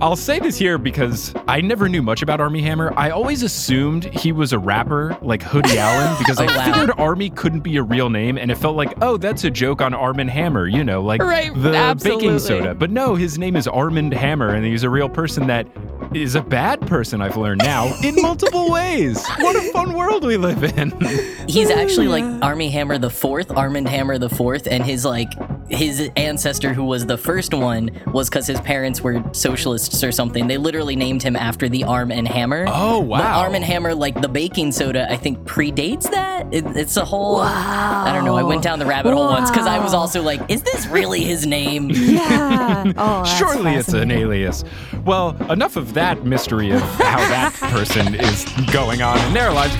I'll say this here because I never knew much about Armie Hammer. I always assumed he was a rapper like Hoodie Allen because I Oh, wow. figured Army couldn't be a real name and it felt like, oh, that's a joke on Armand Hammer, you know, like Right, the absolutely. baking soda. But no, his name is Armand Hammer and he's a real person that is a bad person, I've learned now, in multiple ways. What a fun world we live in. He's actually like Armie Hammer the Fourth, Armand Hammer the Fourth, and his like his ancestor, who was the first one, was because his parents were socialists or something. They literally named him after the Arm and Hammer. Oh, But wow. Arm and Hammer, like the baking soda, I think predates that. It, it's a whole. Wow. I don't know. I went down the rabbit hole once because I was also like, is this really his name? Yeah. Oh, that's Surely it's an alias. Well, enough of that mystery of how that person is going on in their lives.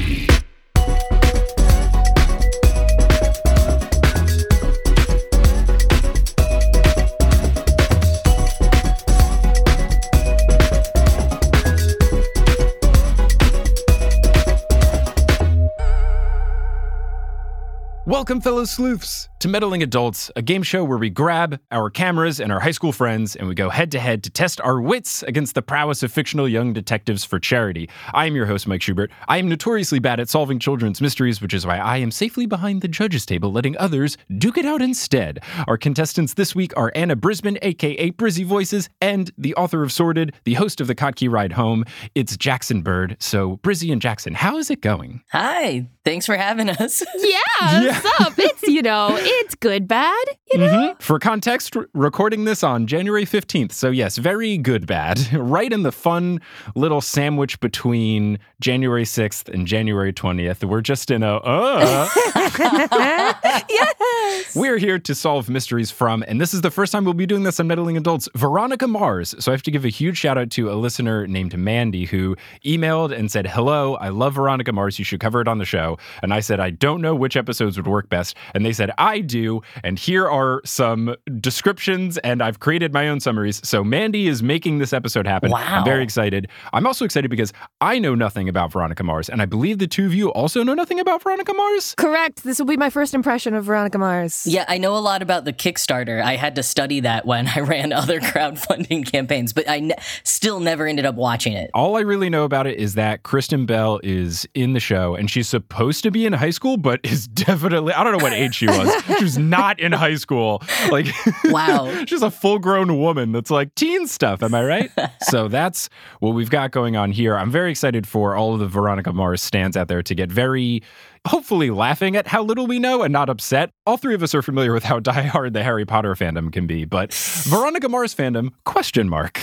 Welcome, fellow sleuths, to Meddling Adults, a game show where we grab our cameras and our high school friends and we go head to head to test our wits against the prowess of fictional young detectives for charity. I am your host, Mike Schubert. I am notoriously bad at solving children's mysteries, which is why I am safely behind the judges' table, letting others duke it out instead. Our contestants this week are Anna Brisbin, aka Brizzy Voices, and the author of Sorted, the host of the Kotkey Ride Home. It's Jackson Bird. So, Brizzy and Jackson, how is it going? Hi, thanks for having us. Yeah, what's up? It's, you know, it's good, bad. You know? Mhm. For context, r- recording this on January 15th. So, yes, very good bad. Right in the fun little sandwich between January 6th and January 20th. We're just in a, uh. yes. We're here to solve mysteries from, and this is the first time we'll be doing this on Meddling Adults, Veronica Mars. So I have to give a huge shout out to a listener named Mandy who emailed and said, Hello, I love Veronica Mars. You should cover it on the show. And I said, I don't know which episodes would work best. And they said, I do. And here are some descriptions, and I've created my own summaries. So Mandy is making this episode happen. Wow. I'm very excited. I'm also excited because I know nothing about Veronica Mars, and I believe the two of you also know nothing about Veronica Mars. Correct. This will be my first impression of Veronica Mars. Yeah, I know a lot about the Kickstarter. I had to study that when I ran other crowdfunding campaigns, but I ne- still never ended up watching it. All I really know about it is that Kristen Bell is in the show and she's supposed to be in high school, but is definitely, I don't know what age she was. she was not in high school. Like, Wow. she's a full grown woman that's like teen stuff. Am I right? so that's what we've got going on here. I'm very excited for all of the Veronica Mars stands out there to get very. Hopefully, laughing at how little we know and not upset. All three of us are familiar with how diehard the Harry Potter fandom can be, but Veronica Mars fandom? Question mark.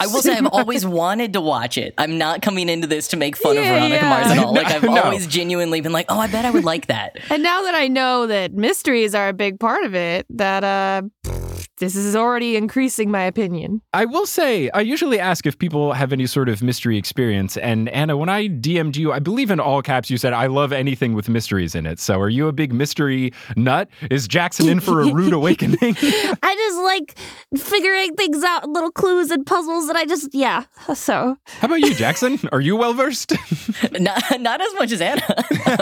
I will say I've always wanted to watch it. I'm not coming into this to make fun of Veronica yeah. Mars at all. Like I've No. always genuinely been like, oh, I bet I would like that. And now that I know that mysteries are a big part of it, that uh pfft, this is already increasing my opinion. I will say, I usually ask if people have any sort of mystery experience. And Anna, when I DM'd you, I believe in all caps, you said, I love anything with mysteries in it. So are you a big mystery nut? Is Jackson in for a rude awakening? I just like figuring things out, little clues and puzzles, and I just yeah. So How about you, Jackson? Are you well versed? not, not as much as Anna.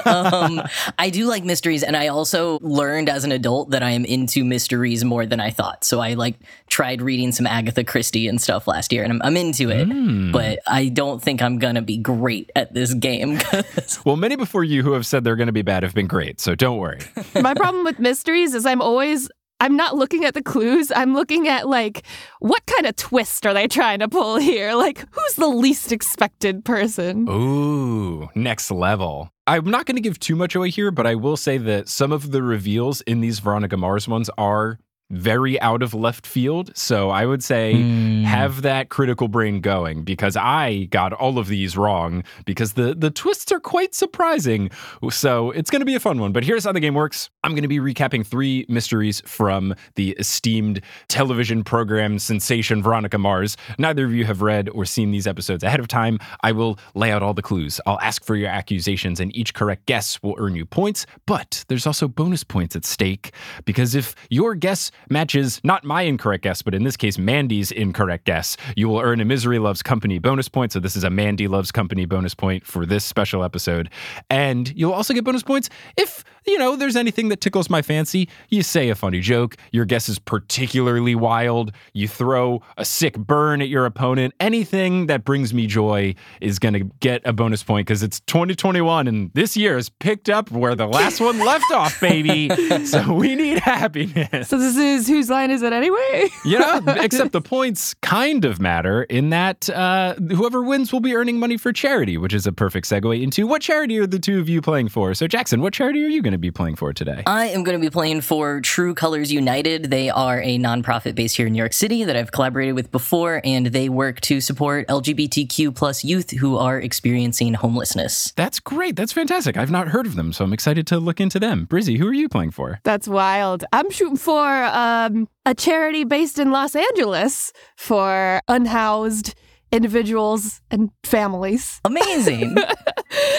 um, I do like mysteries, and I also learned as an adult that I am into mysteries more than I thought. So I like tried reading some Agatha Christie and stuff last year, and I'm, I'm into it. Hmm. But I don't think I'm gonna be great at this game. well, many before you who have said they're going to be bad have been great. So don't worry. my problem with mysteries is I'm always I'm not looking at the clues. I'm looking at like what kind of twist are they trying to pull here? Like who's the least expected person? Ooh, next level. I'm not going to give too much away here, but I will say that some of the reveals in these Veronica Mars ones are very out of left field. So I would say Mm. have that critical brain going because I got all of these wrong because the the twists are quite surprising. So it's going to be a fun one. But here's how the game works. I'm going to be recapping three mysteries from the esteemed television program sensation Veronica Mars. Neither of you have read or seen these episodes ahead of time. I will lay out all the clues. I'll ask for your accusations and each correct guess will earn you points, but there's also bonus points at stake because if your guess matches not my incorrect guess, but in this case, Mandy's incorrect guess, you will earn a Misery Loves Company bonus point. So this is a Mandy Loves Company bonus point for this special episode. And you'll also get bonus points if, you know, there's anything that tickles my fancy. You say a funny joke, your guess is particularly wild, you throw a sick burn at your opponent, anything that brings me joy is going to get a bonus point because it's 2021 and this year has picked up where the last one left off, baby. So we need happiness. So this is whose line is it anyway? Yeah, except the points kind of matter in that uh, whoever wins will be earning money for charity, which is a perfect segue into what charity are the two of you playing for? So, Jackson, what charity are you going to be playing for today? I am going to be playing for True Colors United. They are a nonprofit based here in New York City that I've collaborated with before, and they work to support LGBTQ plus youth who are experiencing homelessness. That's great. That's fantastic. I've not heard of them, so I'm excited to look into them. Brizzy, who are you playing for? That's wild. I'm shooting for um, a charity based in Los Angeles for unhoused individuals and families. Amazing.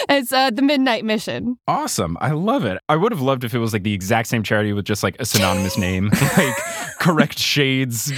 It's uh, the Midnight Mission. Awesome. I love it. I would have loved if it was like the exact same charity with just like a synonymous name, like correct shades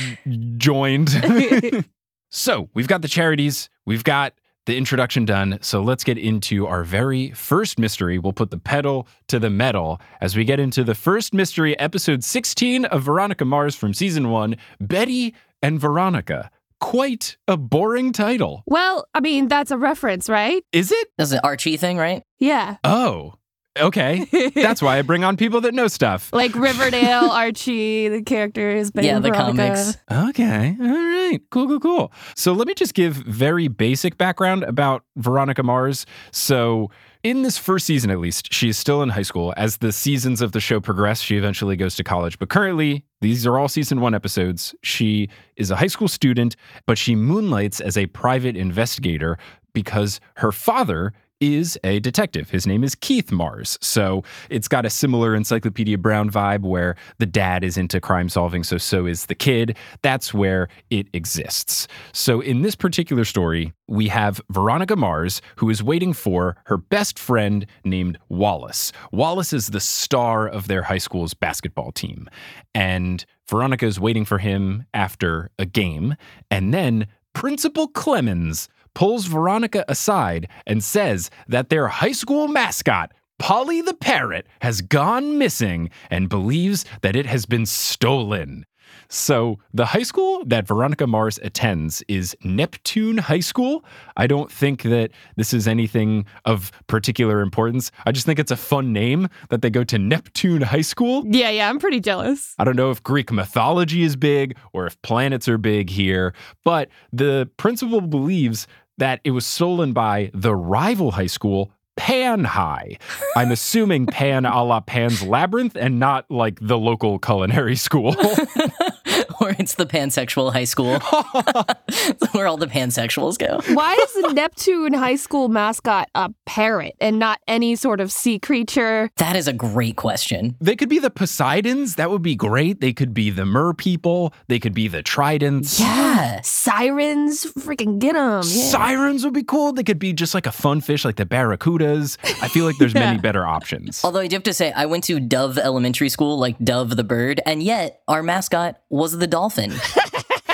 joined. so we've got the charities, we've got the introduction done. So let's get into our very first mystery. We'll put the pedal to the metal as we get into the first mystery, episode 16 of Veronica Mars from season one Betty and Veronica. Quite a boring title. Well, I mean, that's a reference, right? Is it? That's an Archie thing, right? Yeah. Oh, okay. That's why I bring on people that know stuff. like Riverdale, Archie, the characters, Betty yeah, the Veronica. comics. Okay. All right. Cool, cool, cool. So let me just give very basic background about Veronica Mars. So in this first season, at least, she is still in high school. As the seasons of the show progress, she eventually goes to college. But currently, these are all season one episodes. She is a high school student, but she moonlights as a private investigator because her father is a detective. His name is Keith Mars. So it's got a similar Encyclopedia Brown vibe where the dad is into crime solving, so so is the kid. That's where it exists. So in this particular story, we have Veronica Mars, who is waiting for her best friend named Wallace. Wallace is the star of their high school's basketball team. And Veronica is waiting for him after a game. And then Principal Clemmons pulls Veronica aside and says that their high school mascot, Polly the Parrot, has gone missing and believes that it has been stolen. So, the high school that Veronica Mars attends is Neptune High School. I don't think that this is anything of particular importance. I just think it's a fun name that they go to Neptune High School. Yeah, yeah, I'm pretty jealous. I don't know if Greek mythology is big or if planets are big here, but the principal believes that it was stolen by the rival high school, Pan High. I'm assuming Pan a la Pan's Labyrinth and not like the local culinary school. or it's the pansexual high school where all the pansexuals go. Why is the Neptune High School mascot a parrot and not any sort of sea creature? That is a great question. they could be the Poseidons. That would be great. They could be the Mer people. They could be the Tridents. Yeah. Sirens? Freaking get them. Yeah. Sirens would be cool. They could be just like a fun fish like the Barracudas. I feel like there's many better options. Although I do have to say, I went to Dove Elementary School, like Dove the bird, and yet our mascot was the dolphin.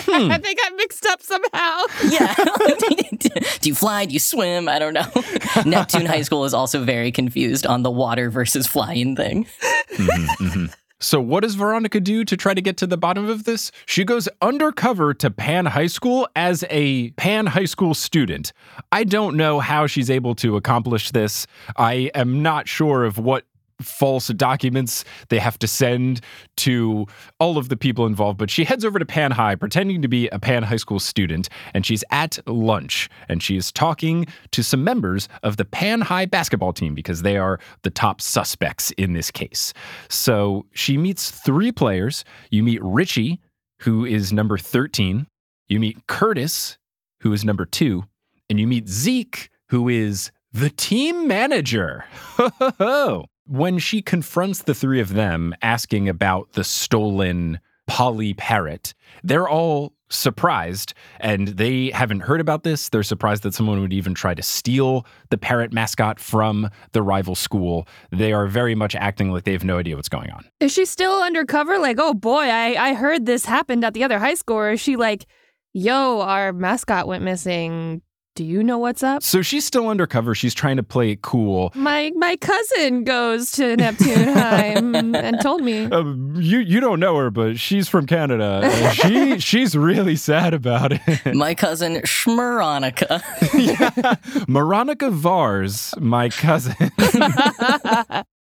Hmm. I think I mixed up somehow. Yeah. do you fly? Do you swim? I don't know. Neptune High School is also very confused on the water versus flying thing. Mm-hmm, mm-hmm. So, what does Veronica do to try to get to the bottom of this? She goes undercover to Pan High School as a Pan High School student. I don't know how she's able to accomplish this. I am not sure of what false documents they have to send to all of the people involved. But she heads over to Pan High, pretending to be a Pan High School student, and she's at lunch and she is talking to some members of the Pan High basketball team because they are the top suspects in this case. So she meets three players. You meet Richie, who is number 13. You meet Curtis, who is number two. And you meet Zeke, who is the team manager. when she confronts the three of them asking about the stolen Polly Parrot, they're all surprised and they haven't heard about this. They're surprised that someone would even try to steal the parrot mascot from the rival school. They are very much acting like they have no idea what's going on. Is she still undercover? Like, oh boy, I, I heard this happened at the other high school. Or is she like, yo, our mascot went missing. Do you know what's up? So she's still undercover. She's trying to play it cool. My my cousin goes to Neptune High and told me. Uh, you you don't know her, but she's from Canada. Uh, she she's really sad about it. My cousin Schmeronica. yeah. Veronica Vars, my cousin.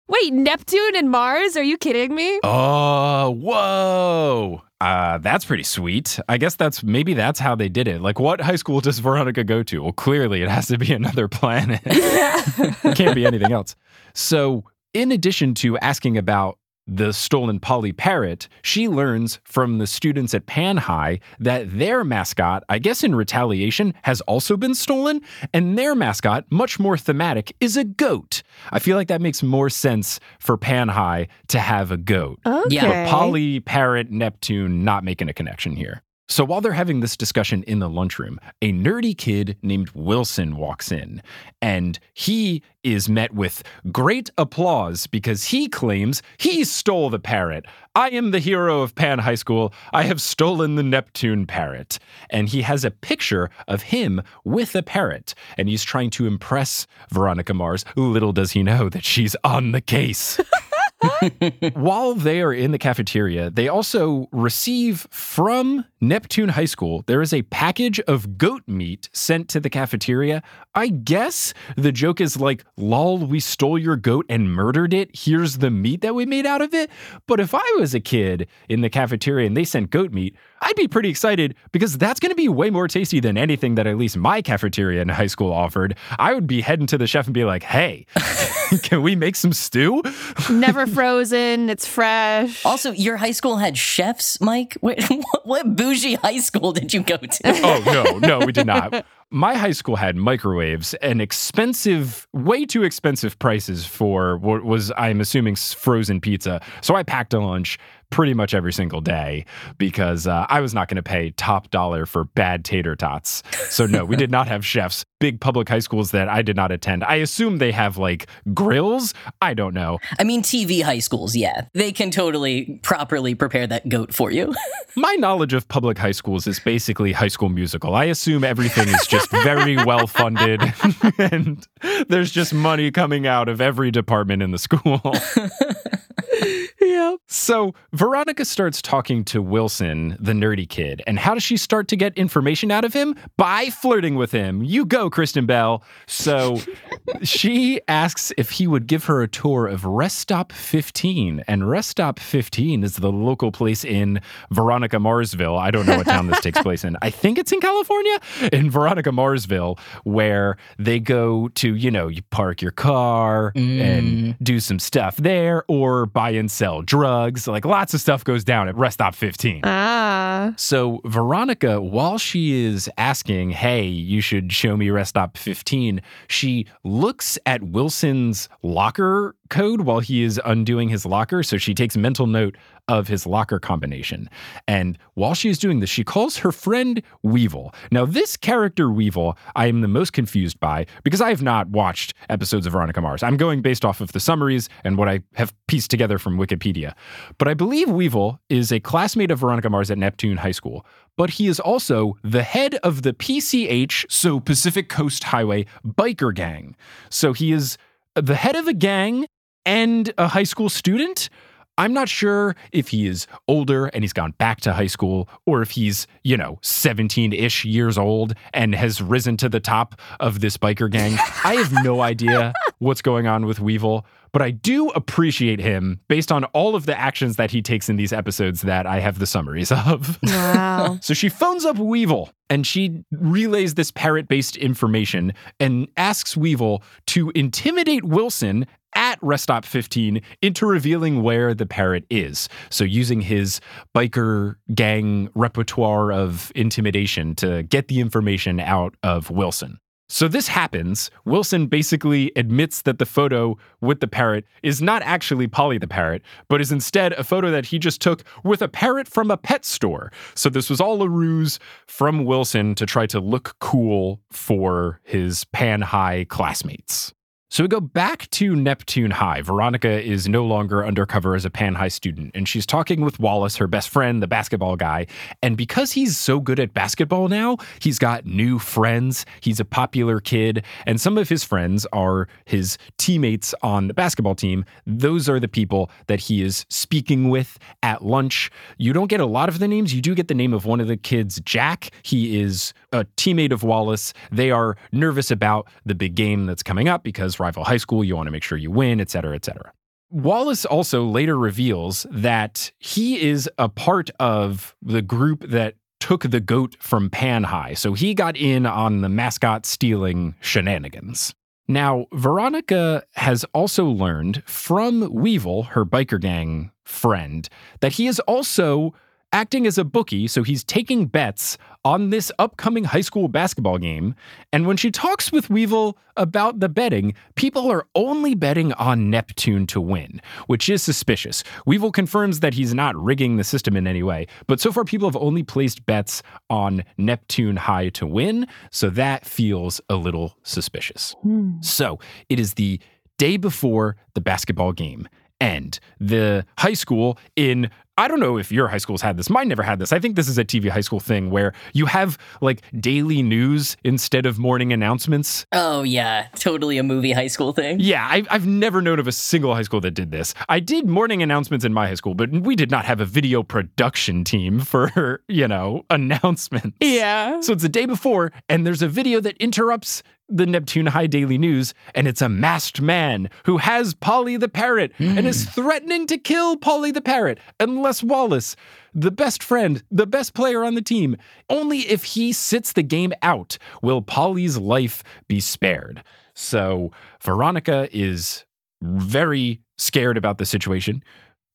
Wait, Neptune and Mars? Are you kidding me? Oh, whoa. Uh, that's pretty sweet. I guess that's maybe that's how they did it. Like, what high school does Veronica go to? Well, clearly it has to be another planet. it can't be anything else. So, in addition to asking about the stolen Polly Parrot, she learns from the students at Pan High that their mascot, I guess in retaliation, has also been stolen, and their mascot, much more thematic, is a goat. I feel like that makes more sense for Pan High to have a goat. Okay. Yeah, But Polly, Parrot, Neptune, not making a connection here. So while they're having this discussion in the lunchroom, a nerdy kid named Wilson walks in, and he is met with great applause because he claims he stole the parrot. I am the hero of Pan High School. I have stolen the Neptune parrot. And he has a picture of him with a parrot, and he's trying to impress Veronica Mars. Little does he know that she's on the case. While they are in the cafeteria, they also receive from Neptune High School, there is a package of goat meat sent to the cafeteria. I guess the joke is like, lol, we stole your goat and murdered it. Here's the meat that we made out of it. But if I was a kid in the cafeteria and they sent goat meat, I'd be pretty excited because that's going to be way more tasty than anything that at least my cafeteria in high school offered. I would be heading to the chef and be like, hey, can we make some stew? Never frozen. It's fresh. Also, your high school had chefs, Mike. What, what bougie high school did you go to? oh, no, no, we did not. My high school had microwaves and expensive, way too expensive prices for what was, I'm assuming, frozen pizza. So I packed a lunch pretty much every single day because uh, I was not going to pay top dollar for bad tater tots. So, no, we did not have chefs. Big public high schools that I did not attend. I assume they have like grills. I don't know. I mean, TV high schools, yeah. They can totally properly prepare that goat for you. My knowledge of public high schools is basically high school musical. I assume everything is just very well funded and there's just money coming out of every department in the school. Yep. So Veronica starts talking to Wilson, the nerdy kid. And how does she start to get information out of him? By flirting with him. You go, Kristen Bell. So she asks if he would give her a tour of Rest Stop 15. And Rest Stop 15 is the local place in Veronica Marsville. I don't know what town this takes place in. I think it's in California, in Veronica Marsville, where they go to, you know, you park your car and mm. do some stuff there or buy and sell drugs. Like lots of stuff goes down at Rest Stop 15. Ah. So Veronica, while she is asking, hey, you should show me Rest Stop 15, she looks at Wilson's locker code while he is undoing his locker. So she takes mental note of his locker combination. And while she is doing this, she calls her friend Weevil. Now, this character Weevil, I am the most confused by because I have not watched episodes of Veronica Mars. I'm going based off of the summaries and what I have pieced together from Wikipedia. But I believe Weevil is a classmate of Veronica Mars at Neptune High School, but he is also the head of the PCH, so Pacific Coast Highway biker gang. So he is the head of a gang and a high school student. I'm not sure if he is older and he's gone back to high school or if he's, you know, 17 ish years old and has risen to the top of this biker gang. I have no idea what's going on with Weevil, but I do appreciate him based on all of the actions that he takes in these episodes that I have the summaries of. Wow. So she phones up Weevil and she relays this parrot based information and asks Weevil to intimidate Wilson at Rest Stop 15 into revealing where the parrot is. So, using his biker gang repertoire of intimidation to get the information out of Wilson. So this happens. Wilson basically admits that the photo with the parrot is not actually Polly the parrot, but is instead a photo that he just took with a parrot from a pet store. So this was all a ruse from Wilson to try to look cool for his Pan High classmates. So we go back to Neptune High. Veronica is no longer undercover as a Pan High student, and she's talking with Wallace, her best friend, the basketball guy. And because he's so good at basketball now, he's got new friends. He's a popular kid, and some of his friends are his teammates on the basketball team. Those are the people that he is speaking with at lunch. You don't get a lot of the names. You do get the name of one of the kids, Jack. He is a teammate of Wallace. They are nervous about the big game that's coming up because rival high school, you want to make sure you win, et cetera, et cetera. Wallace also later reveals that he is a part of the group that took the goat from Pan High. So he got in on the mascot stealing shenanigans. Now, Veronica has also learned from Weevil, her biker gang friend, that he is also acting as a bookie, so he's taking bets on this upcoming high school basketball game. And when she talks with Weevil about the betting, people are only betting on Neptune to win, which is suspicious. Weevil confirms that he's not rigging the system in any way, but so far people have only placed bets on Neptune High to win, so that feels a little suspicious. Hmm. So it is the day before the basketball game. And the high school in I don't know if your high schools had this. Mine never had this. I think this is a TV high school thing where you have like daily news instead of morning announcements. Oh yeah, totally a movie high school thing. Yeah, I, I've never known of a single high school that did this. I did morning announcements in my high school, but we did not have a video production team for, you know, announcements. Yeah. So it's the day before, and there's a video that interrupts the Neptune High Daily News, and it's a masked man who has Polly the parrot and is hmm. threatening to kill Polly the parrot unless Wallace, the best friend, the best player on the team, only if he sits the game out will Polly's life be spared. So Veronica is very scared about the situation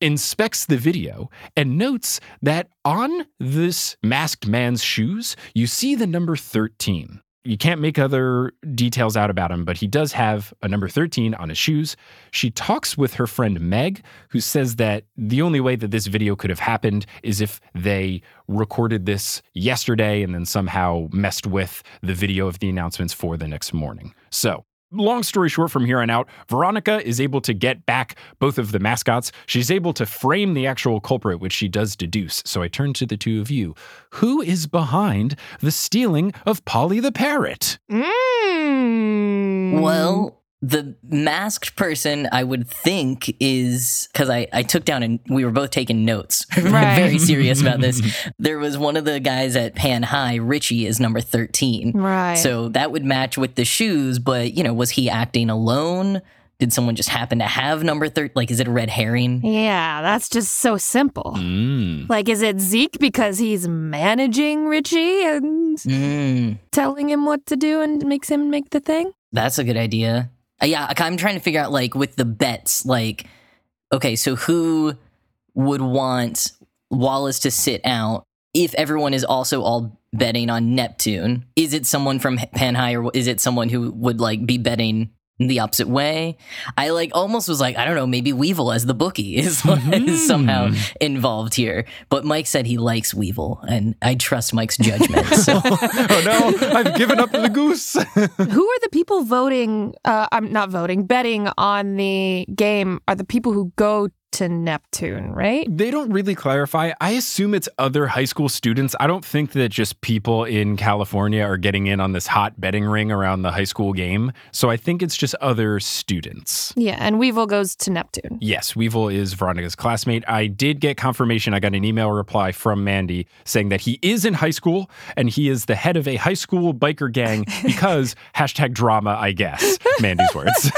inspects the video and notes that on this masked man's shoes, you see the number 13. You can't make other details out about him, but he does have a number 13 on his shoes. She talks with her friend Meg, who says that the only way that this video could have happened is if they recorded this yesterday and then somehow messed with the video of the announcements for the next morning. So, long story short, from here on out, Veronica is able to get back both of the mascots. She's able to frame the actual culprit, which she does deduce. So I turn to the two of you. Who is behind the stealing of Polly the parrot? Mm. Well, the masked person I would think is because I, I took down and we were both taking notes. Right. Very serious about this. There was one of the guys at Pan High, Richie is number 13. Right. So that would match with the shoes, but you know, was he acting alone? Did someone just happen to have number 13? Like, is it a red herring? yeah, that's just so simple. Mm. Like, is it Zeke because he's managing Richie and Mm, telling him what to do and makes him make the thing? that's a good idea. Uh, yeah, I'm trying to figure out, like, with the bets, like, okay, so who would want Wallace to sit out if everyone is also all betting on Neptune? Is it someone from Pan High or is it someone who would, like, be betting the opposite way? I, like, almost was like, I don't know, maybe Weevil as the bookie is, is somehow involved here. But Mike said he likes Weevil, and I trust Mike's judgment. So. oh no, I've given up the goose. Who are the people voting? Uh, I'm not voting, betting on the game are the people who go to Neptune, right? They don't really clarify. I assume it's other high school students. I don't think that just people in California are getting in on this hot betting ring around the high school game. So I think it's just other students. Yeah, and Weevil goes to Neptune. Yes, Weevil is Veronica's classmate. I did get confirmation. I got an email reply from Mandy saying that he is in high school and he is the head of a high school biker gang because hashtag drama, I guess. Mandy's words.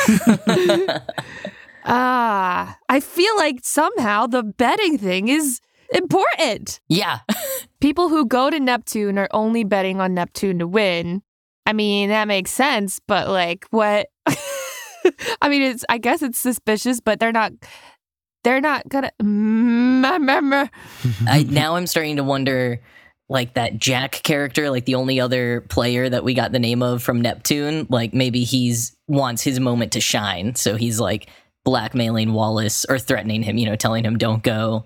Ah, I feel like somehow the betting thing is important. Yeah. People who go to Neptune are only betting on Neptune to win. I mean, that makes sense, but like what I mean, it's I guess it's suspicious, but they're not they're not gonna. I, now I'm starting to wonder like that Jack character, like the only other player that we got the name of from Neptune, like maybe he's wants his moment to shine. So he's like blackmailing Wallace or threatening him, you know, telling him don't go,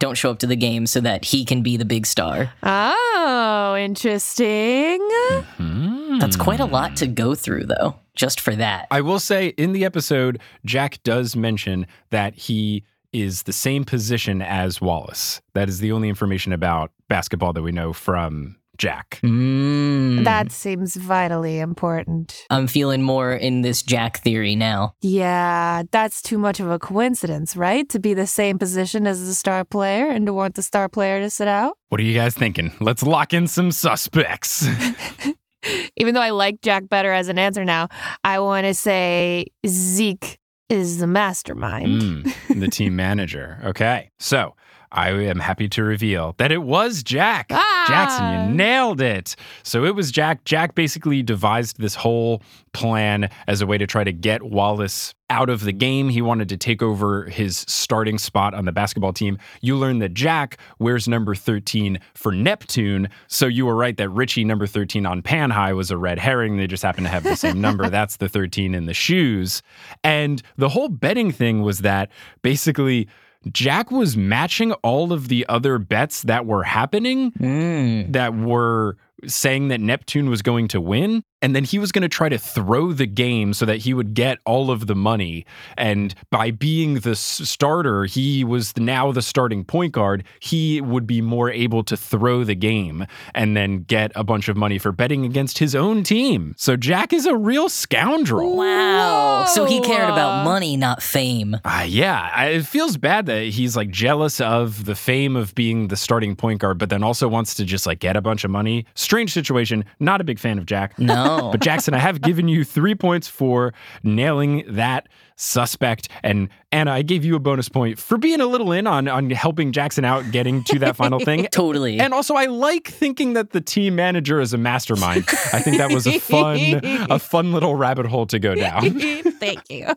don't show up to the game so that he can be the big star. Oh, interesting. Mm-hmm. That's quite a lot to go through though, just for that. I will say in the episode, Jack does mention that he is the same position as Wallace. That is the only information about basketball that we know from Jack. Mm. That seems vitally important. I'm feeling more in this Jack theory now. Yeah, that's too much of a coincidence, right? To be the same position as the star player and to want the star player to sit out. What are you guys thinking? Let's lock in some suspects. Even though I like Jack better as an answer now, I want to say Zeke is the mastermind. Mm, the team manager. Okay. So I am happy to reveal that it was Jack. Ah! Jackson, you nailed it. So it was Jack. Jack basically devised this whole plan as a way to try to get Wallace out of the game. He wanted to take over his starting spot on the basketball team. You learn that Jack wears number 13 for Neptune. So you were right that Richie, number 13 on Pan High, was a red herring. They just happen to have the same number. That's the 13 in the shoes. And the whole betting thing was that basically. Jack was matching all of the other bets that were happening Mm. that were saying that Neptune was going to win. And then he was going to try to throw the game so that he would get all of the money. And by being the s- starter, he was now the starting point guard. He would be more able to throw the game and then get a bunch of money for betting against his own team. So Jack is a real scoundrel. Wow. So he cared about money, not fame. Uh, yeah, I, it feels bad that he's like jealous of the fame of being the starting point guard, but then also wants to just like get a bunch of money. Strange situation. Not a big fan of Jack. No. But Jackson, I have given you three points for nailing that suspect. And Anna, I gave you a bonus point for being a little in on, on helping Jackson out getting to that final thing. Totally. And also, I like thinking that the team manager is a mastermind. I think that was a fun, a fun little rabbit hole to go down. Thank you.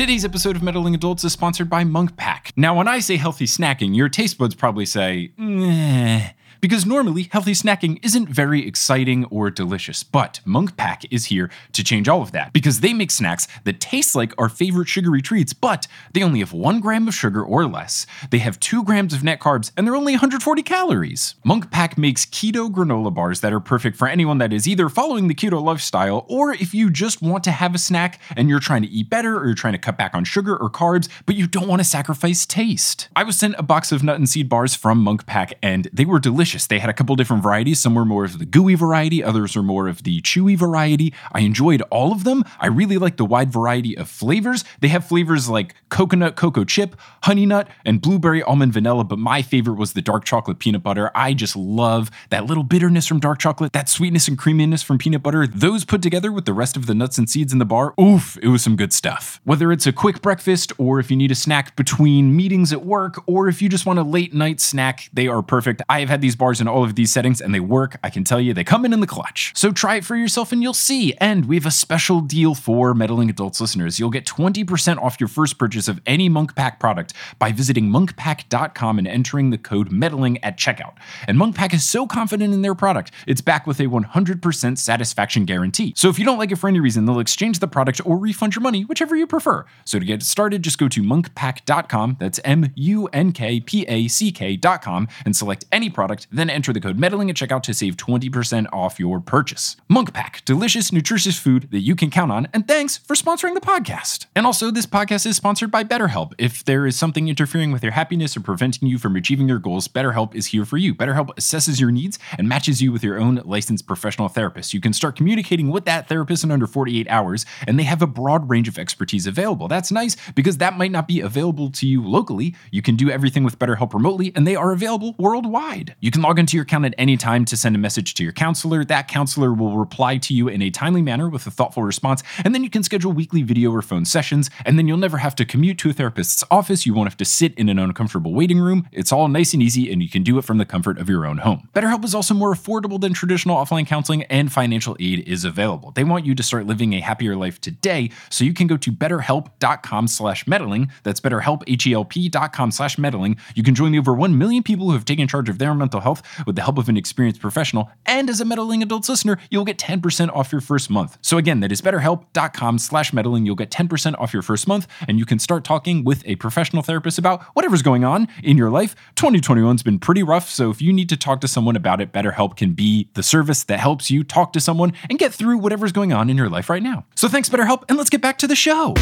Today's episode of Meddling Adults is sponsored by Munk Pack. Now, when I say healthy snacking, your taste buds probably say, "Meh," because normally healthy snacking isn't very exciting or delicious. But Munk Pack is here to change all of that because they make snacks that taste like our favorite sugary treats, but they only have one gram of sugar or less. They have two grams of net carbs and they're only 140 calories. Munk Pack makes keto granola bars that are perfect for anyone that is either following the keto lifestyle or if you just want to have a snack and you're trying to eat better or you're trying to cut back on sugar or carbs, but you don't want to sacrifice taste. I was sent a box of nut and seed bars from Munk Pack and they were delicious. They had a couple different varieties. Some were more of the gooey variety, others are more of the chewy variety. I enjoyed all of them. I really like the wide variety of flavors. They have flavors like coconut cocoa chip, honey nut, and blueberry almond vanilla, but my favorite was the dark chocolate peanut butter. I just love that little bitterness from dark chocolate, that sweetness and creaminess from peanut butter. Those put together with the rest of the nuts and seeds in the bar, oof, it was some good stuff. Whether it's a quick breakfast or if you need a snack between meetings at work or if you just want a late night snack, they are perfect. I have had these bars in all of these settings and they work. I can tell you they come in in the clutch. So try it for yourself and you'll see. And we have a special deal for meddling adults listeners. You'll get 20% off your first purchase of any Munk Pack product by visiting munkpack.com and entering the code meddling at checkout. And Munk Pack is so confident in their product, it's back with a 100% satisfaction guarantee. So if you don't like it for any reason, they'll exchange the product or refund your money, whichever you prefer. So to get started, just go to munkpack.com, that's M U N K P A C K.com, and select any product, then enter the code meddling at checkout to save 20% off your purchase. Munk Pack, delicious, nutritious food that you can count on, and thanks for sponsoring the podcast. And also, this podcast is sponsored by BetterHelp. If there is something interfering with your happiness or preventing you from achieving your goals, BetterHelp is here for you. BetterHelp assesses your needs and matches you with your own licensed professional therapist. You can start communicating with that therapist in under 48 hours, and they have a broad range of expertise available. That's nice because that might not be available to you locally. You can do everything with BetterHelp remotely, and they are available worldwide. You can can log into your account at any time to send a message to your counselor. That counselor will reply to you in a timely manner with a thoughtful response, and then you can schedule weekly video or phone sessions, and then you'll never have to commute to a therapist's office. You won't have to sit in an uncomfortable waiting room. It's all nice and easy, and you can do it from the comfort of your own home. BetterHelp is also more affordable than traditional offline counseling, and financial aid is available. They want you to start living a happier life today, so you can go to betterhelp.com slash meddling. That's betterhelp, H-E-L-P dot com slash meddling. You can join the over 1 million people who have taken charge of their mental health with the help of an experienced professional. And as a meddling adults listener, you'll get 10% off your first month. So again, that is betterhelp.com slash meddling. You'll get 10% off your first month, and you can start talking with a professional therapist about whatever's going on in your life. 2021's been pretty rough, so if you need to talk to someone about it, BetterHelp can be the service that helps you talk to someone and get through whatever's going on in your life right now. So thanks, BetterHelp, and let's get back to the show.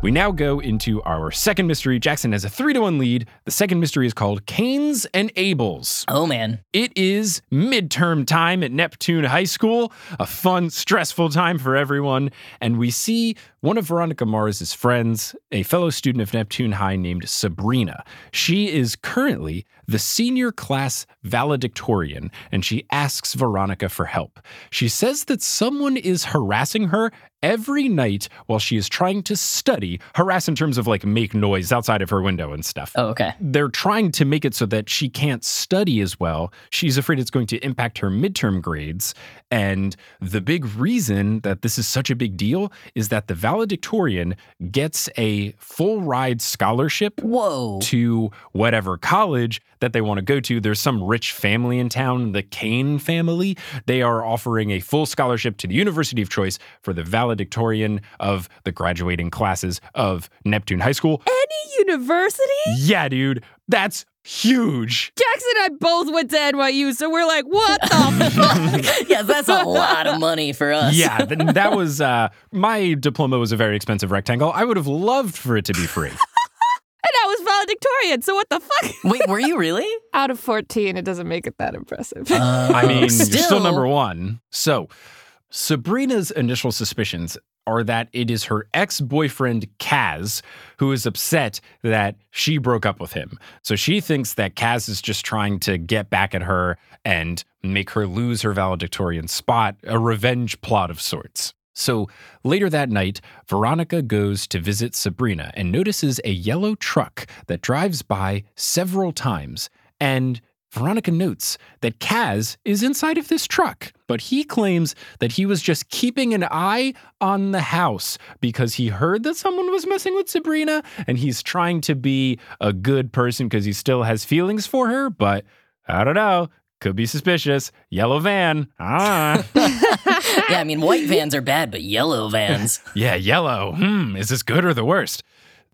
We now go into our second mystery. Jackson has a three to one lead. The second mystery is called Kanes and Abel's. Oh man. It is midterm time at Neptune High School, a fun, stressful time for everyone. And we see one of Veronica Mars's friends, a fellow student of Neptune High named Sabrina. She is currently the senior class valedictorian, and she asks Veronica for help. She says that someone is harassing her every night while she is trying to study, harass in terms of like make noise outside of her window and stuff. Oh, okay. They're trying to make it so that she can't study as well. She's afraid it's going to impact her midterm grades. And the big reason that this is such a big deal is that the valedictorian gets a full ride scholarship Whoa. to whatever college that they want to go to. There's some rich family in town, the Kane family. They are offering a full scholarship to the University of choice for the valedictorian of the graduating classes of Neptune High School. Any university? Yeah, dude, that's huge. Jackson and I both went to NYU, so we're like, what the fuck? yes, that's a lot of money for us. Yeah, th- that was uh, my diploma was a very expensive rectangle. I would have loved for it to be free. And I was valedictorian, so what the fuck? Wait, were you really? Out of 14, it doesn't make it that impressive. I mean, you're still Still- number one. So, Sabrina's initial suspicions are that it is her ex boyfriend, Kaz, who is upset that she broke up with him. So she thinks that Kaz is just trying to get back at her and make her lose her valedictorian spot, a revenge plot of sorts. So later that night, Veronica goes to visit Sabrina and notices a yellow truck that drives by several times. And Veronica notes that Kaz is inside of this truck, but he claims that he was just keeping an eye on the house because he heard that someone was messing with Sabrina and he's trying to be a good person because he still has feelings for her, but I don't know. Could be suspicious. Yellow van. Ah. Yeah, I mean, white vans are bad, but yellow vans. Yeah, yellow. Hmm, is this good or the worst?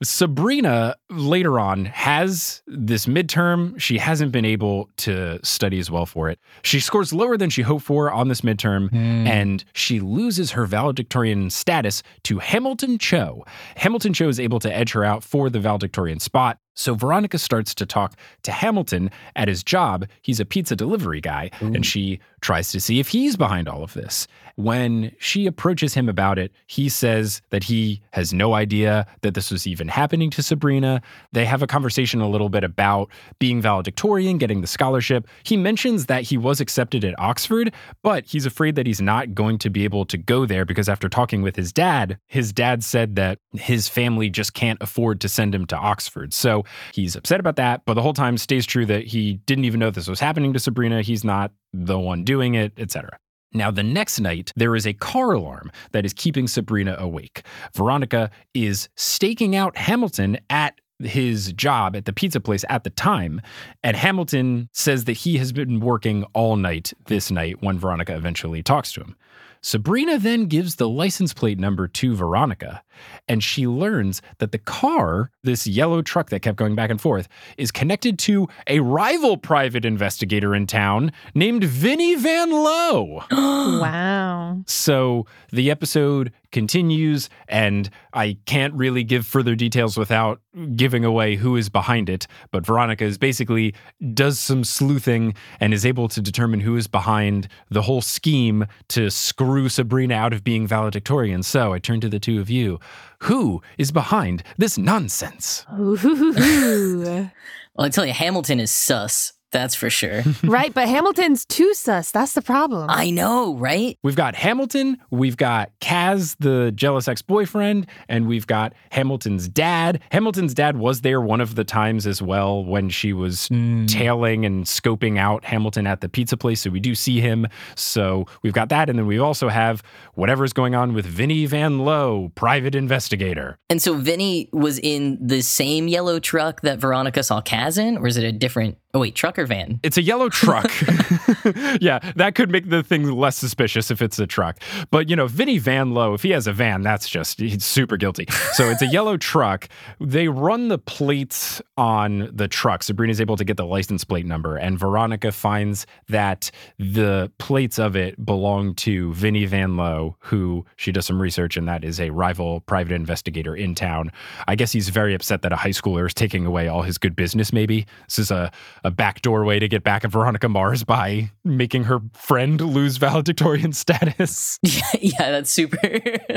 Sabrina later on has this midterm. She hasn't been able to study as well for it. She scores lower than she hoped for on this midterm, hmm. and she loses her valedictorian status to Hamilton Cho. Hamilton Cho is able to edge her out for the valedictorian spot. So Veronica starts to talk to Hamilton at his job. He's a pizza delivery guy, and she tries to see if he's behind all of this. When she approaches him about it, he says that he has no idea that this was even happening to Sabrina. They have a conversation a little bit about being valedictorian, getting the scholarship. He mentions that he was accepted at Oxford, but he's afraid that he's not going to be able to go there because after talking with his dad, his dad said that his family just can't afford to send him to Oxford. So he's upset about that, but the whole time stays true that he didn't even know this was happening to Sabrina. He's not the one doing it, etc. Now, the next night, there is a car alarm that is keeping Sabrina awake. Veronica is staking out Hamilton at his job at the pizza place at the time. And Hamilton says that he has been working all night this night when Veronica eventually talks to him. Sabrina then gives the license plate number to Veronica. And she learns that the car, this yellow truck that kept going back and forth, is connected to a rival private investigator in town named Vinny Van Lowe. wow. So the episode continues, and I can't really give further details without giving away who is behind it. But Veronica is basically does some sleuthing and is able to determine who is behind the whole scheme to screw Sabrina out of being valedictorian. So I turn to the two of you. Who is behind this nonsense? Ooh. Well, I tell you, Hamilton is sus. That's for sure. right, but Hamilton's too sus. That's the problem. I know, right? We've got Hamilton, we've got Kaz, the jealous ex boyfriend, and we've got Hamilton's dad. Hamilton's dad was there one of the times as well when she was hmm. tailing and scoping out Hamilton at the pizza place. So we do see him. So we've got that. And then we also have whatever's going on with Vinny Van Lowe, private investigator. And so Vinny was in the same yellow truck that Veronica saw Kaz in, or is it a different? Oh wait, truck or van? It's a yellow truck. yeah, that could make the thing less suspicious if it's a truck. But, you know, Vinnie Van Lowe, if he has a van, that's just, he's super guilty. So it's a yellow truck. They run the plates on the truck. Sabrina's able to get the license plate number, and Veronica finds that the plates of it belong to Vinnie Van Lowe, who she does some research, and that is a rival private investigator in town. I guess he's very upset that a high schooler is taking away all his good business, maybe. This is a, a backdoor way to get back at Veronica Mars by making her friend lose valedictorian status. yeah, that's super,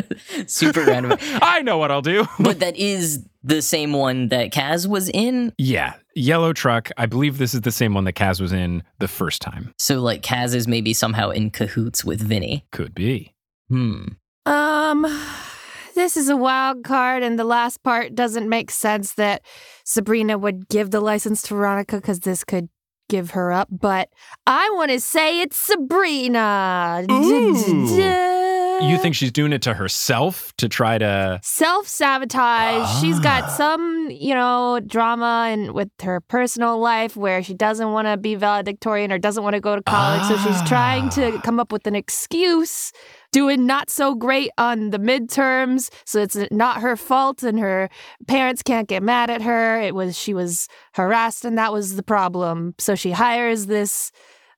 super random. I know what I'll do. But that is the same one that Kaz was in. yeah, yellow truck. I believe this is the same one that Kaz was in the first time. So like Kaz is maybe somehow in cahoots with Vinnie. Could be. Hmm. Um, this is a wild card, and the last part doesn't make sense that Sabrina would give the license to Veronica because this could give her up. But I want to say it's Sabrina. You think she's doing it to herself to try to. self sabotage. She's got some, you know, drama and with her personal life where she doesn't want to be valedictorian or doesn't want to go to college. So she's trying to Ah. come up with an excuse, doing not so great on the midterms. So it's not her fault, and her parents can't get mad at her. It was she was harassed, and that was the problem. So she hires this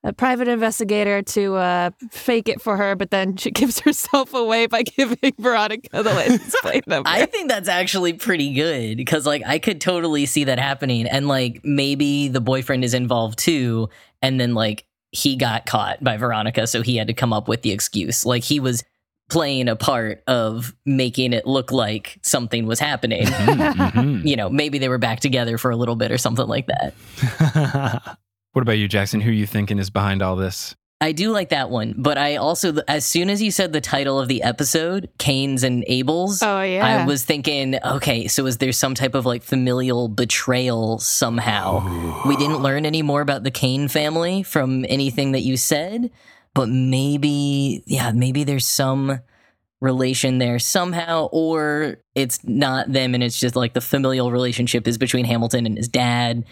a private investigator to uh, fake it for her, but then she gives herself away by giving Veronica the license plate number. I think that's actually pretty good because like I could totally see that happening and like maybe the boyfriend is involved too and then like he got caught by Veronica so he had to come up with the excuse like he was playing a part of making it look like something was happening. Mhm, you know, maybe they were back together for a little bit or something like that. What about you, Jackson? Who you thinking is behind all this? I do like that one, but I also, as soon as you said the title of the episode, Kanes and Abels, oh yeah. I was thinking, okay, so is there some type of like familial betrayal somehow? We didn't learn any more about the Kane family from anything that you said, but maybe, yeah, maybe there's some relation there somehow, or it's not them and it's just like the familial relationship is between Hamilton and his dad.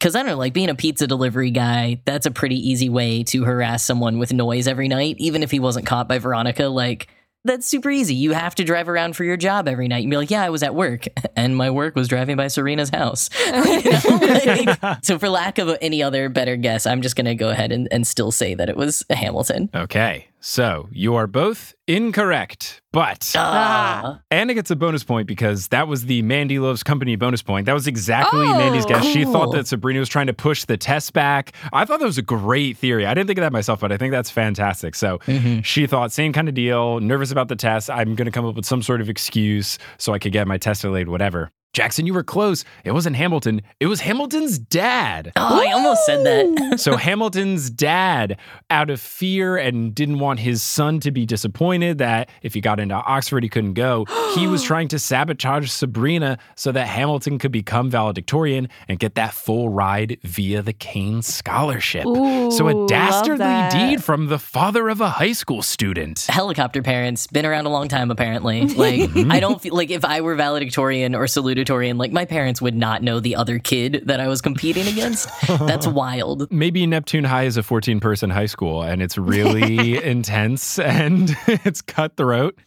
Cause I don't know, like being a pizza delivery guy, that's a pretty easy way to harass someone with noise every night, even if he wasn't caught by Veronica. Like, that's super easy. You have to drive around for your job every night and be like, yeah, I was at work and my work was driving by Serena's house. You know, like- so, for lack of any other better guess, I'm just going to go ahead and, and still say that it was Hamilton. Okay, so you are both incorrect, but Ah. Anna gets a bonus point because that was the Mandy Loves Company bonus point. That was exactly Oh, Mandy's guess. She thought that Sabrina was trying to push the test back. I thought that was a great theory. I didn't think of that myself, but I think that's fantastic. So Mhm. she thought, same kind of deal, nervous about the test. I'm going to come up with some sort of excuse so I could get my test delayed, whatever. Jackson, you were close. It wasn't Hamilton, it was Hamilton's dad. Oh, I almost said that. So Hamilton's dad, out of fear and didn't want his son to be disappointed that if he got into Oxford he couldn't go, he was trying to sabotage Sabrina so that Hamilton could become valedictorian and get that full ride via the Kane scholarship. so a dastardly deed from the father of a high school student. Helicopter parents, been around a long time apparently. Like, I don't feel like if I were valedictorian or salutatorian, like my parents would not know the other kid that I was competing against. That's wild. Maybe Neptune High is a 14 person high school and it's really intense and it's cutthroat.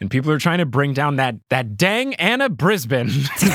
and people are trying to bring down that that dang Anna Brisbin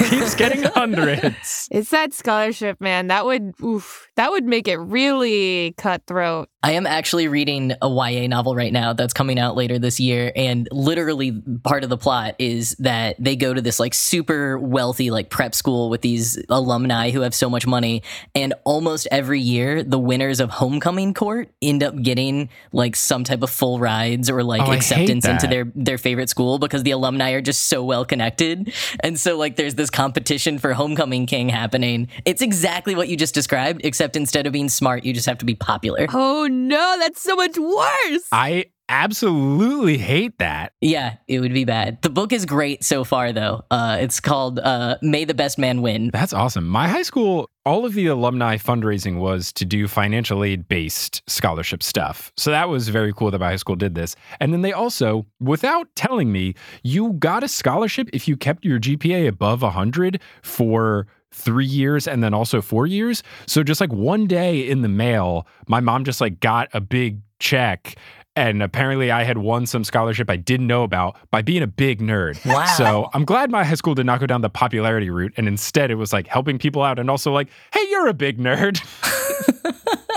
keeps getting hundreds. It's that scholarship, man. That would oof, that would make it really cutthroat. I am actually reading a YA novel right now that's coming out later this year. And literally, part of the plot is that they go to this like super wealthy, like prep school with these alumni who have so much money. And almost every year, the winners of homecoming court end up getting like some type of full rides or like Oh, acceptance into their, their favorite school because the alumni are just so well connected. And so, like, there's this competition for homecoming king happening. It's exactly what you just described, except instead of being smart, you just have to be popular. Oh no, that's so much worse. I absolutely hate that. Yeah, it would be bad. The book is great so far, though. Uh, it's called uh, "May the Best Man Win." That's awesome. My high school, all of the alumni fundraising was to do financial aid based scholarship stuff. So that was very cool that my high school did this. And then they also, without telling me, you got a scholarship if you kept your GPA above 100 for three years and then also four years. So just like one day in the mail, my mom just like got a big check. And apparently, I had won some scholarship I didn't know about by being a big nerd. Wow. So I'm glad my high school did not go down the popularity route. And instead, it was like helping people out and also like, hey, you're a big nerd.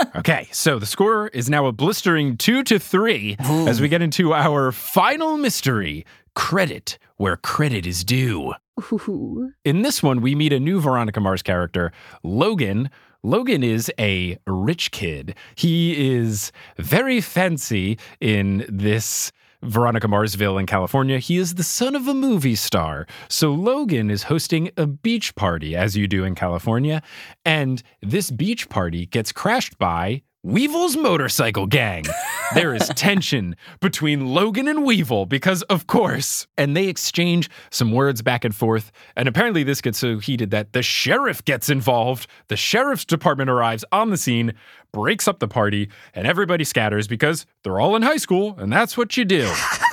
okay. So the score is now a blistering two to three as we get into our final mystery credit where credit is due. Ooh. In this one, we meet a new Veronica Mars character, Logan. Logan is a rich kid. He is very fancy in this Veronica Marsville in California. He is the son of a movie star. So Logan is hosting a beach party, as you do in California. And this beach party gets crashed by Weevil's motorcycle gang. there is tension between Logan and Weevil because, of course, and they exchange some words back and forth. And apparently, this gets so heated that the sheriff gets involved. The sheriff's department arrives on the scene, breaks up the party, and everybody scatters because they're all in high school, and that's what you do.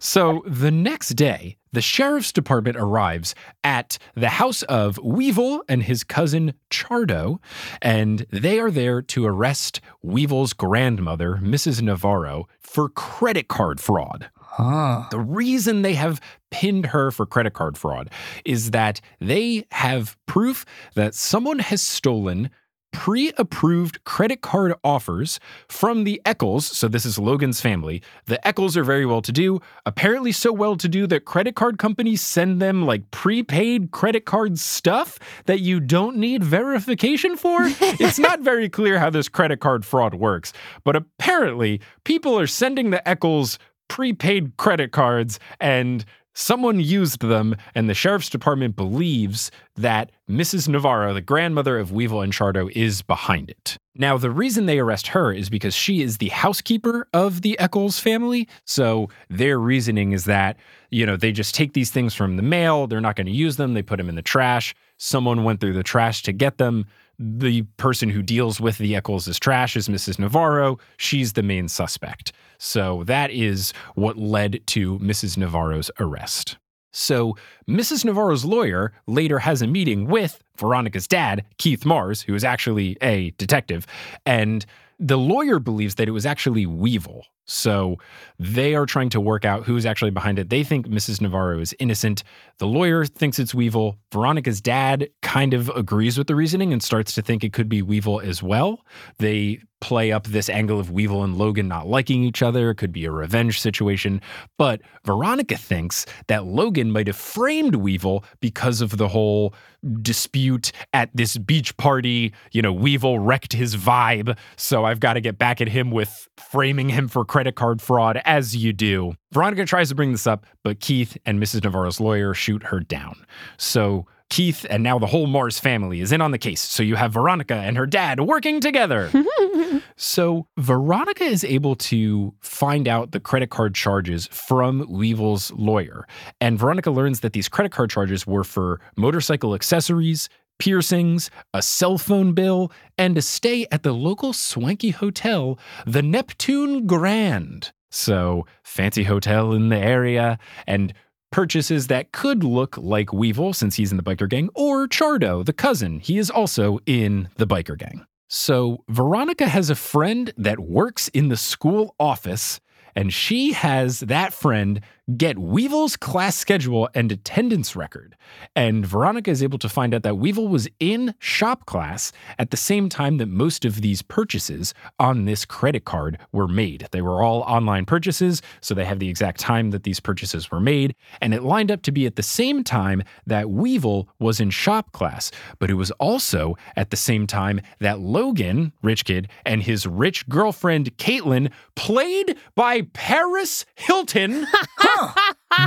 So the next day, the sheriff's department arrives at the house of Weevil and his cousin Chardo, and they are there to arrest Weevil's grandmother, Mrs. Navarro, for credit card fraud. Huh. The reason they have pinned her for credit card fraud is that they have proof that someone has stolen pre approved credit card offers from the Echolls. So, this is Logan's family. The Echolls are very well to do, apparently, so well to do that credit card companies send them like prepaid credit card stuff that you don't need verification for. it's not very clear how this credit card fraud works, but apparently, people are sending the Echolls prepaid credit cards and someone used them and the sheriff's department believes that Mrs. Navarro, the grandmother of Weevil and Chardo, is behind it. Now, the reason they arrest her is because she is the housekeeper of the Echolls family. So their reasoning is that, you know, they just take these things from the mail, they're not going to use them, they put them in the trash. Someone went through the trash to get them. The person who deals with the Echolls' trash is Mrs. Navarro. She's the main suspect. So that is what led to Mrs. Navarro's arrest. So Mrs. Navarro's lawyer later has a meeting with Veronica's dad, Keith Mars, who is actually a detective, and the lawyer believes that it was actually Weevil. So they are trying to work out who's actually behind it. They think Mrs. Navarro is innocent. The lawyer thinks it's Weevil. Veronica's dad kind of agrees with the reasoning and starts to think it could be Weevil as well. They play up this angle of Weevil and Logan not liking each other. It could be a revenge situation. But Veronica thinks that Logan might have framed Weevil because of the whole dispute at this beach party. You know, Weevil wrecked his vibe. So I've got to get back at him with framing him for credit card fraud, as you do. Veronica tries to bring this up, but Keith and Mrs. Navarro's lawyer shoot her down. So Keith and now the whole Mars family is in on the case. So you have Veronica and her dad working together. so Veronica is able to find out the credit card charges from Weevil's lawyer. And Veronica learns that these credit card charges were for motorcycle accessories, piercings, a cell phone bill, and a stay at the local swanky hotel, the Neptune Grand. So, fancy hotel in the area, and purchases that could look like Weevil since he's in the biker gang, or Chardo, the cousin. He is also in the biker gang. So, Veronica has a friend that works in the school office, and she has that friend get Weevil's class schedule and attendance record. And Veronica is able to find out that Weevil was in shop class at the same time that most of these purchases on this credit card were made. They were all online purchases, so they have the exact time that these purchases were made. And it lined up to be at the same time that Weevil was in shop class, but it was also at the same time that Logan, rich kid, and his rich girlfriend, Caitlin, played by Paris Hilton.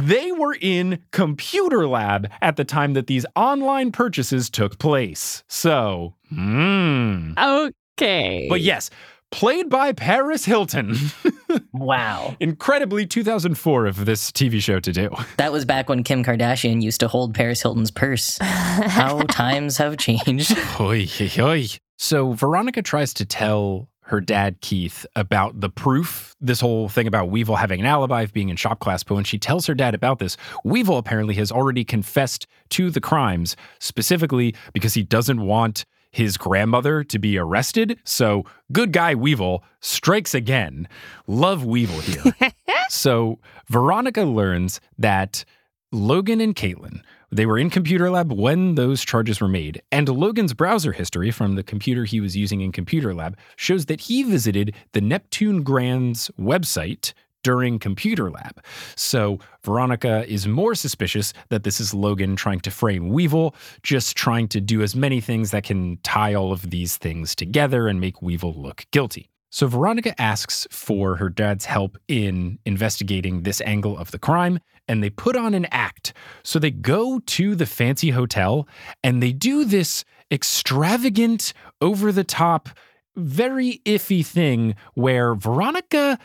they were in computer lab at the time that these online purchases took place. So, hmm. Okay. But yes, played by Paris Hilton. Wow. Incredibly 2004 of this TV show to do. That was back when Kim Kardashian used to hold Paris Hilton's purse. How times have changed. Oy, oy, oy. So Veronica tries to tell her dad Keith about the proof, this whole thing about Weevil having an alibi of being in shop class. But when she tells her dad about this, Weevil apparently has already confessed to the crimes, specifically because he doesn't want his grandmother to be arrested. So good guy Weevil strikes again. Love Weevil here. so Veronica learns that Logan and Caitlin they were in computer lab when those charges were made, and Logan's browser history from the computer he was using in computer lab shows that he visited the Neptune Grand's website during computer lab. So Veronica is more suspicious that this is Logan trying to frame Weevil, just trying to do as many things that can tie all of these things together and make Weevil look guilty. So Veronica asks for her dad's help in investigating this angle of the crime, and they put on an act. So they go to the fancy hotel and they do this extravagant, over the top, very iffy thing where Veronica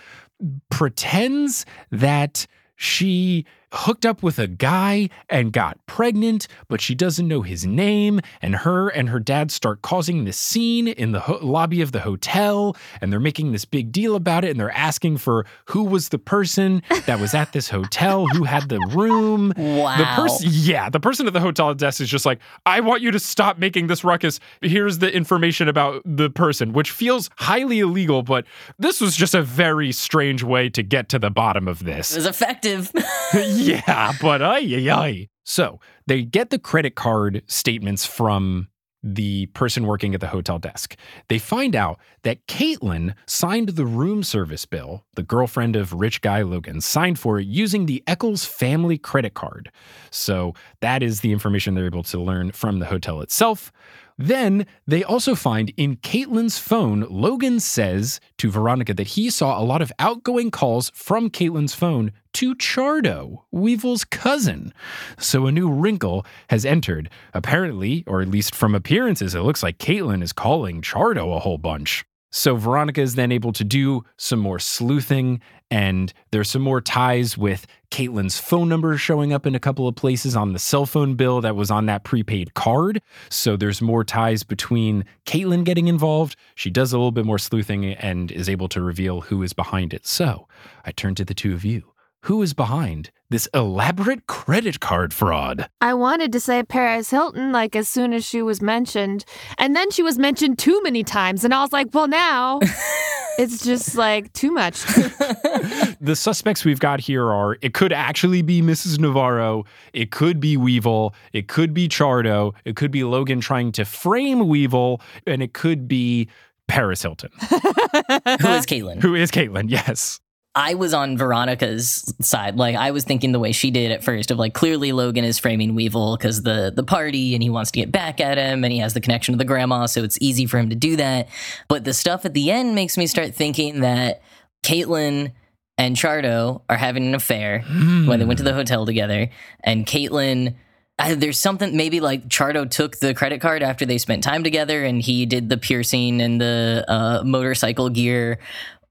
pretends that she hooked up with a guy and got pregnant, but she doesn't know his name. And her and her dad start causing this scene in the ho- lobby of the hotel. And they're making this big deal about it. And they're asking for who was the person that was at this hotel, who had the room. Wow. The person, yeah, the person at the hotel desk is just like, I want you to stop making this ruckus. Here's the information about the person, which feels highly illegal, but this was just a very strange way to get to the bottom of this. It was effective. yeah, but ay. So they get the credit card statements from the person working at the hotel desk. They find out that Caitlin signed the room service bill, the girlfriend of rich guy Logan, signed for it using the Echolls family credit card. So that is the information they're able to learn from the hotel itself. Then they also find in Caitlin's phone, Logan says to Veronica that he saw a lot of outgoing calls from Caitlin's phone to Chardo, Weevil's cousin. So a new wrinkle has entered. Apparently, or at least from appearances, it looks like Caitlin is calling Chardo a whole bunch. So Veronica is then able to do some more sleuthing, and there's some more ties with Caitlin's phone number showing up in a couple of places on the cell phone bill that was on that prepaid card. So there's more ties between Caitlin getting involved. She does a little bit more sleuthing and is able to reveal who is behind it. So I turn to the two of you. Who is behind this elaborate credit card fraud? I wanted to say Paris Hilton like as soon as she was mentioned. And then she was mentioned too many times. And I was like, well, now it's just like too much. the suspects we've got here are it could actually be Mrs. Navarro, it could be Weevil, it could be Chardo, it could be Logan trying to frame Weevil, and it could be Paris Hilton, Who is Caitlin? who is Caitlin, yes. I was on Veronica's side. Like I was thinking the way she did at first of like clearly Logan is framing Weevil because the the party and he wants to get back at him and he has the connection to the grandma, so it's easy for him to do that. But the stuff at the end makes me start thinking that Caitlin and Chardo are having an affair when they went to the hotel together, and Caitlin. I, there's something maybe like Chardo took the credit card after they spent time together and he did the piercing and the uh, motorcycle gear,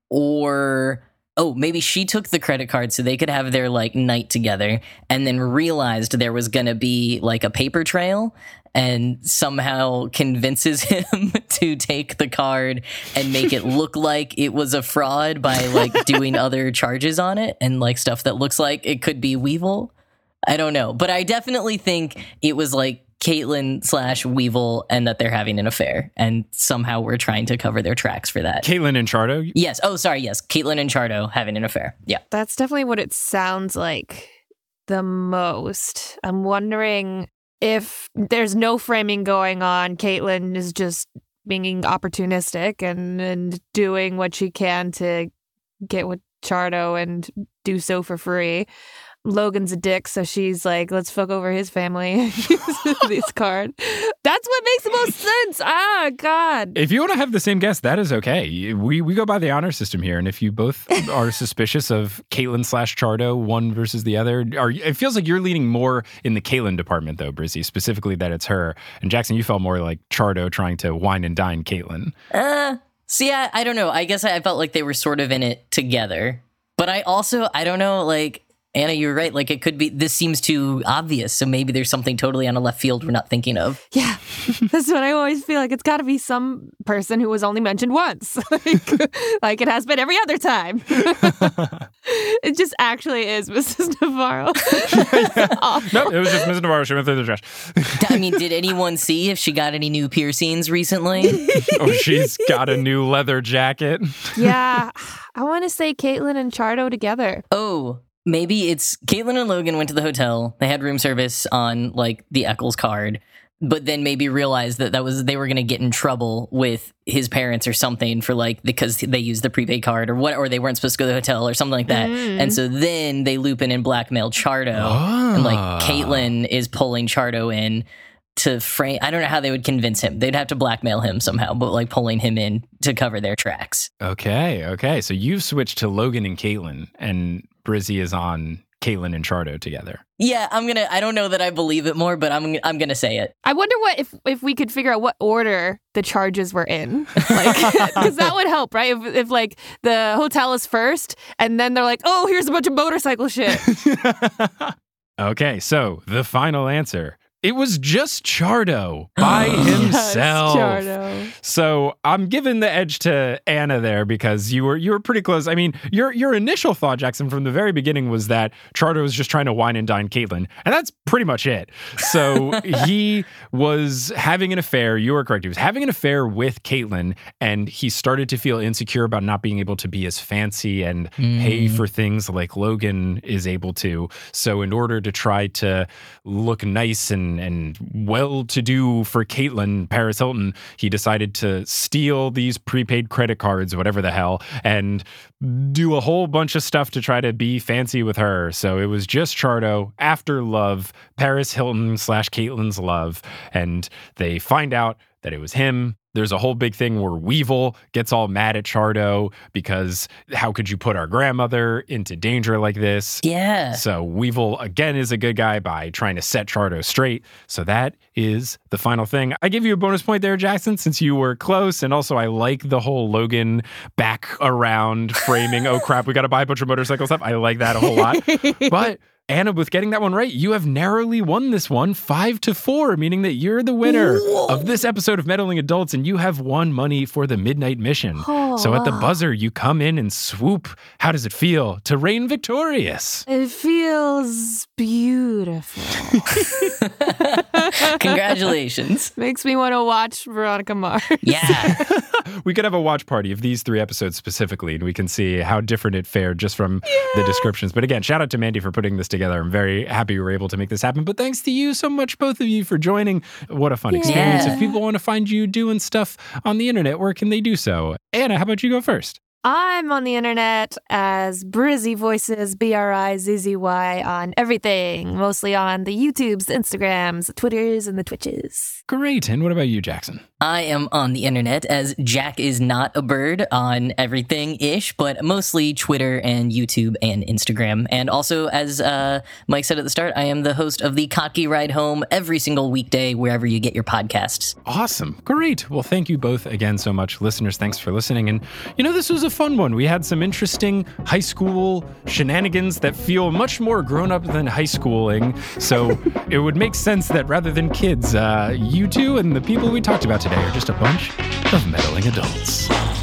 or oh, maybe she took the credit card so they could have their like night together and then realized there was going to be like a paper trail and somehow convinces him to take the card and make it look like it was a fraud by like doing other charges on it and like stuff that looks like it could be Weevil. I don't know, but I definitely think it was like Caitlin slash Weevil and that they're having an affair. And somehow we're trying to cover their tracks for that. Caitlin and Chardo. yes. Oh, sorry. Yes. Caitlin and Chardo having an affair. Yeah. That's definitely what it sounds like the most. I'm wondering if there's no framing going on. Caitlin is just being opportunistic and, and doing what she can to get with Chardo and do so for free. Logan's a dick, so she's like, let's fuck over his family. this card. That's what makes the most sense. Ah, God. If you want to have the same guess, that is okay. We we go by the honor system here, and if you both are suspicious of Caitlin slash Chardo, one versus the other, are it feels like you're leaning more in the Caitlin department though, Brizzy, specifically that it's her. And Jackson, you felt more like Chardo trying to wine and dine Caitlin. Uh, see, I, I don't know. I guess I felt like they were sort of in it together. But I also, I don't know, like, Anna, you're right. Like, it could be, this seems too obvious. So maybe there's something totally on a left field we're not thinking of. Yeah, that's what I always feel like. It's got to be some person who was only mentioned once, like, like it has been every other time. it just actually is Mrs. Navarro. Nope, it was just Mrs. Navarro. She went through the trash. I mean, did anyone see if she got any new piercings recently? oh, she's got a new leather jacket. yeah, I want to say Caitlin and Chardo together. Oh, maybe it's Caitlin and Logan went to the hotel. They had room service on like the Echolls card, but then maybe realized that that was they were going to get in trouble with his parents or something for like because they used the prepaid card or what, or they weren't supposed to go to the hotel or something like that. Mm. And so then they loop in and blackmail Chardo, and like Ah. Caitlin is pulling Chardo in. To frame, I don't know how they would convince him. They'd have to blackmail him somehow, but like pulling him in to cover their tracks. Okay, okay. So you've switched to Logan and Caitlin, and Brizzy is on Caitlin and Chardo together. Yeah, I'm gonna. I don't know that I believe it more, but I'm. I'm gonna say it. I wonder what if if we could figure out what order the charges were in, like because that would help, right? If, if like the hotel is first, and then they're like, oh, here's a bunch of motorcycle shit. Okay, so the final answer. It was just Chardo by Yes, himself. Chardo. So I'm giving the edge to Anna there because you were you were pretty close. I mean, your your initial thought, Jackson, from the very beginning was that Chardo was just trying to wine and dine Caitlin, and that's pretty much it. So he was having an affair. You were correct. He was having an affair with Caitlin, and he started to feel insecure about not being able to be as fancy and pay mm. for things like Logan is able to. So in order to try to look nice and and well to do for Caitlin Paris Hilton, he decided to steal these prepaid credit cards, whatever the hell, and do a whole bunch of stuff to try to be fancy with her. So it was just Chardo after love, Paris Hilton slash Caitlin's love, and they find out that it was him. There's a whole big thing where Weevil gets all mad at Chardo because how could you put our grandmother into danger like this? Yeah. So Weevil again is a good guy by trying to set Chardo straight. So that is the final thing. I give you a bonus point there, Jackson, since you were close, and also I like the whole Logan back around framing. oh crap, we got to buy a bunch of motorcycle stuff. I like that a whole lot. but Anna, with getting that one right, you have narrowly won this one five to four, meaning that you're the winner of this episode of Meddling Adults, and you have won money for the Midnight Mission. so at the buzzer, you come in and swoop. How does it feel to reign victorious? It feels beautiful. Congratulations. Makes me want to watch Veronica Mars. Yeah. we could have a watch party of these three episodes specifically, and we can see how different it fared just from the descriptions. But again, shout out to Mandy for putting this together. I'm very happy we were able to make this happen. But thanks to you so much, both of you, for joining. What a fun experience. If people want to find you doing stuff on the internet, where can they do so? Anna, how about you go first? I'm on the internet as Brizzy Voices, B R I Z Z Y, on everything, mostly on the YouTubes, the Instagrams, the Twitters, and the Twitches. Great. And what about you, Jackson? I am on the internet as Jack is not a bird on everything ish, but mostly Twitter and YouTube and Instagram. And also, as uh, Mike said at the start, I am the host of the Cocky Ride Home every single weekday, wherever you get your podcasts. Awesome. Great. Well, thank you both again so much. Listeners, thanks for listening. And, you know, this was a fun one. We had some interesting high school shenanigans that feel much more grown up than high schooling. So it would make sense that rather than kids, uh, you two and the people we talked about today are just a bunch of meddling adults.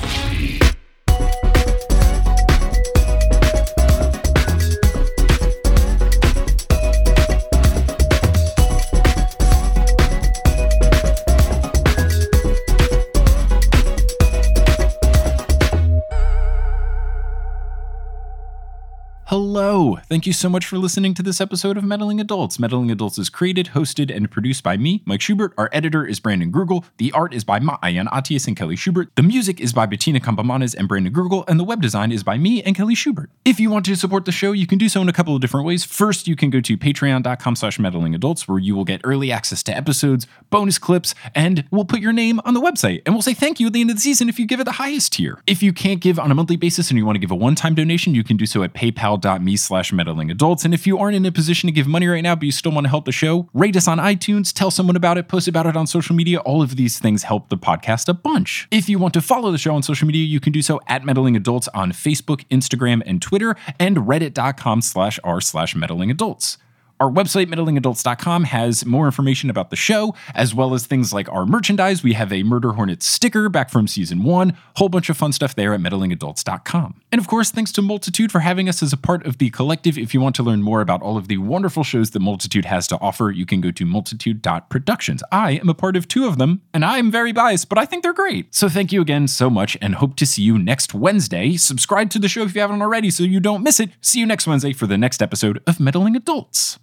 Thank you so much for listening to this episode of Meddling Adults. Meddling Adults is created, hosted, and produced by me, Mike Schubert. Our editor is Brandon Grugle. The art is by Maayan Atias and Kelly Schubert. The music is by Bettina Campomanes and Brandon Grugle, and the web design is by me and Kelly Schubert. If you want to support the show, you can do so in a couple of different ways. First, you can go to patreon.com slash meddlingadults, where you will get early access to episodes, bonus clips, and we'll put your name on the website. And we'll say thank you at the end of the season if you give it the highest tier. If you can't give on a monthly basis and you want to give a one-time donation, you can do so at paypal.me slash meddling adults. And if you aren't in a position to give money right now, but you still want to help the show, rate us on iTunes, tell someone about it, post about it on social media. All of these things help the podcast a bunch. If you want to follow the show on social media, you can do so at meddling adults on Facebook, Instagram, and Twitter, and reddit.com slash r slash meddling adults. Our website, meddlingadults.com, has more information about the show, as well as things like our merchandise. We have a Murder Hornet sticker back from season one, whole bunch of fun stuff there at meddlingadults.com. And of course, thanks to Multitude for having us as a part of the collective. If you want to learn more about all of the wonderful shows that Multitude has to offer, you can go to multitude.productions. I am a part of two of them, and I am very biased, but I think they're great. So thank you again so much, and hope to see you next Wednesday. Subscribe to the show if you haven't already so you don't miss it. See you next Wednesday for the next episode of Meddling Adults.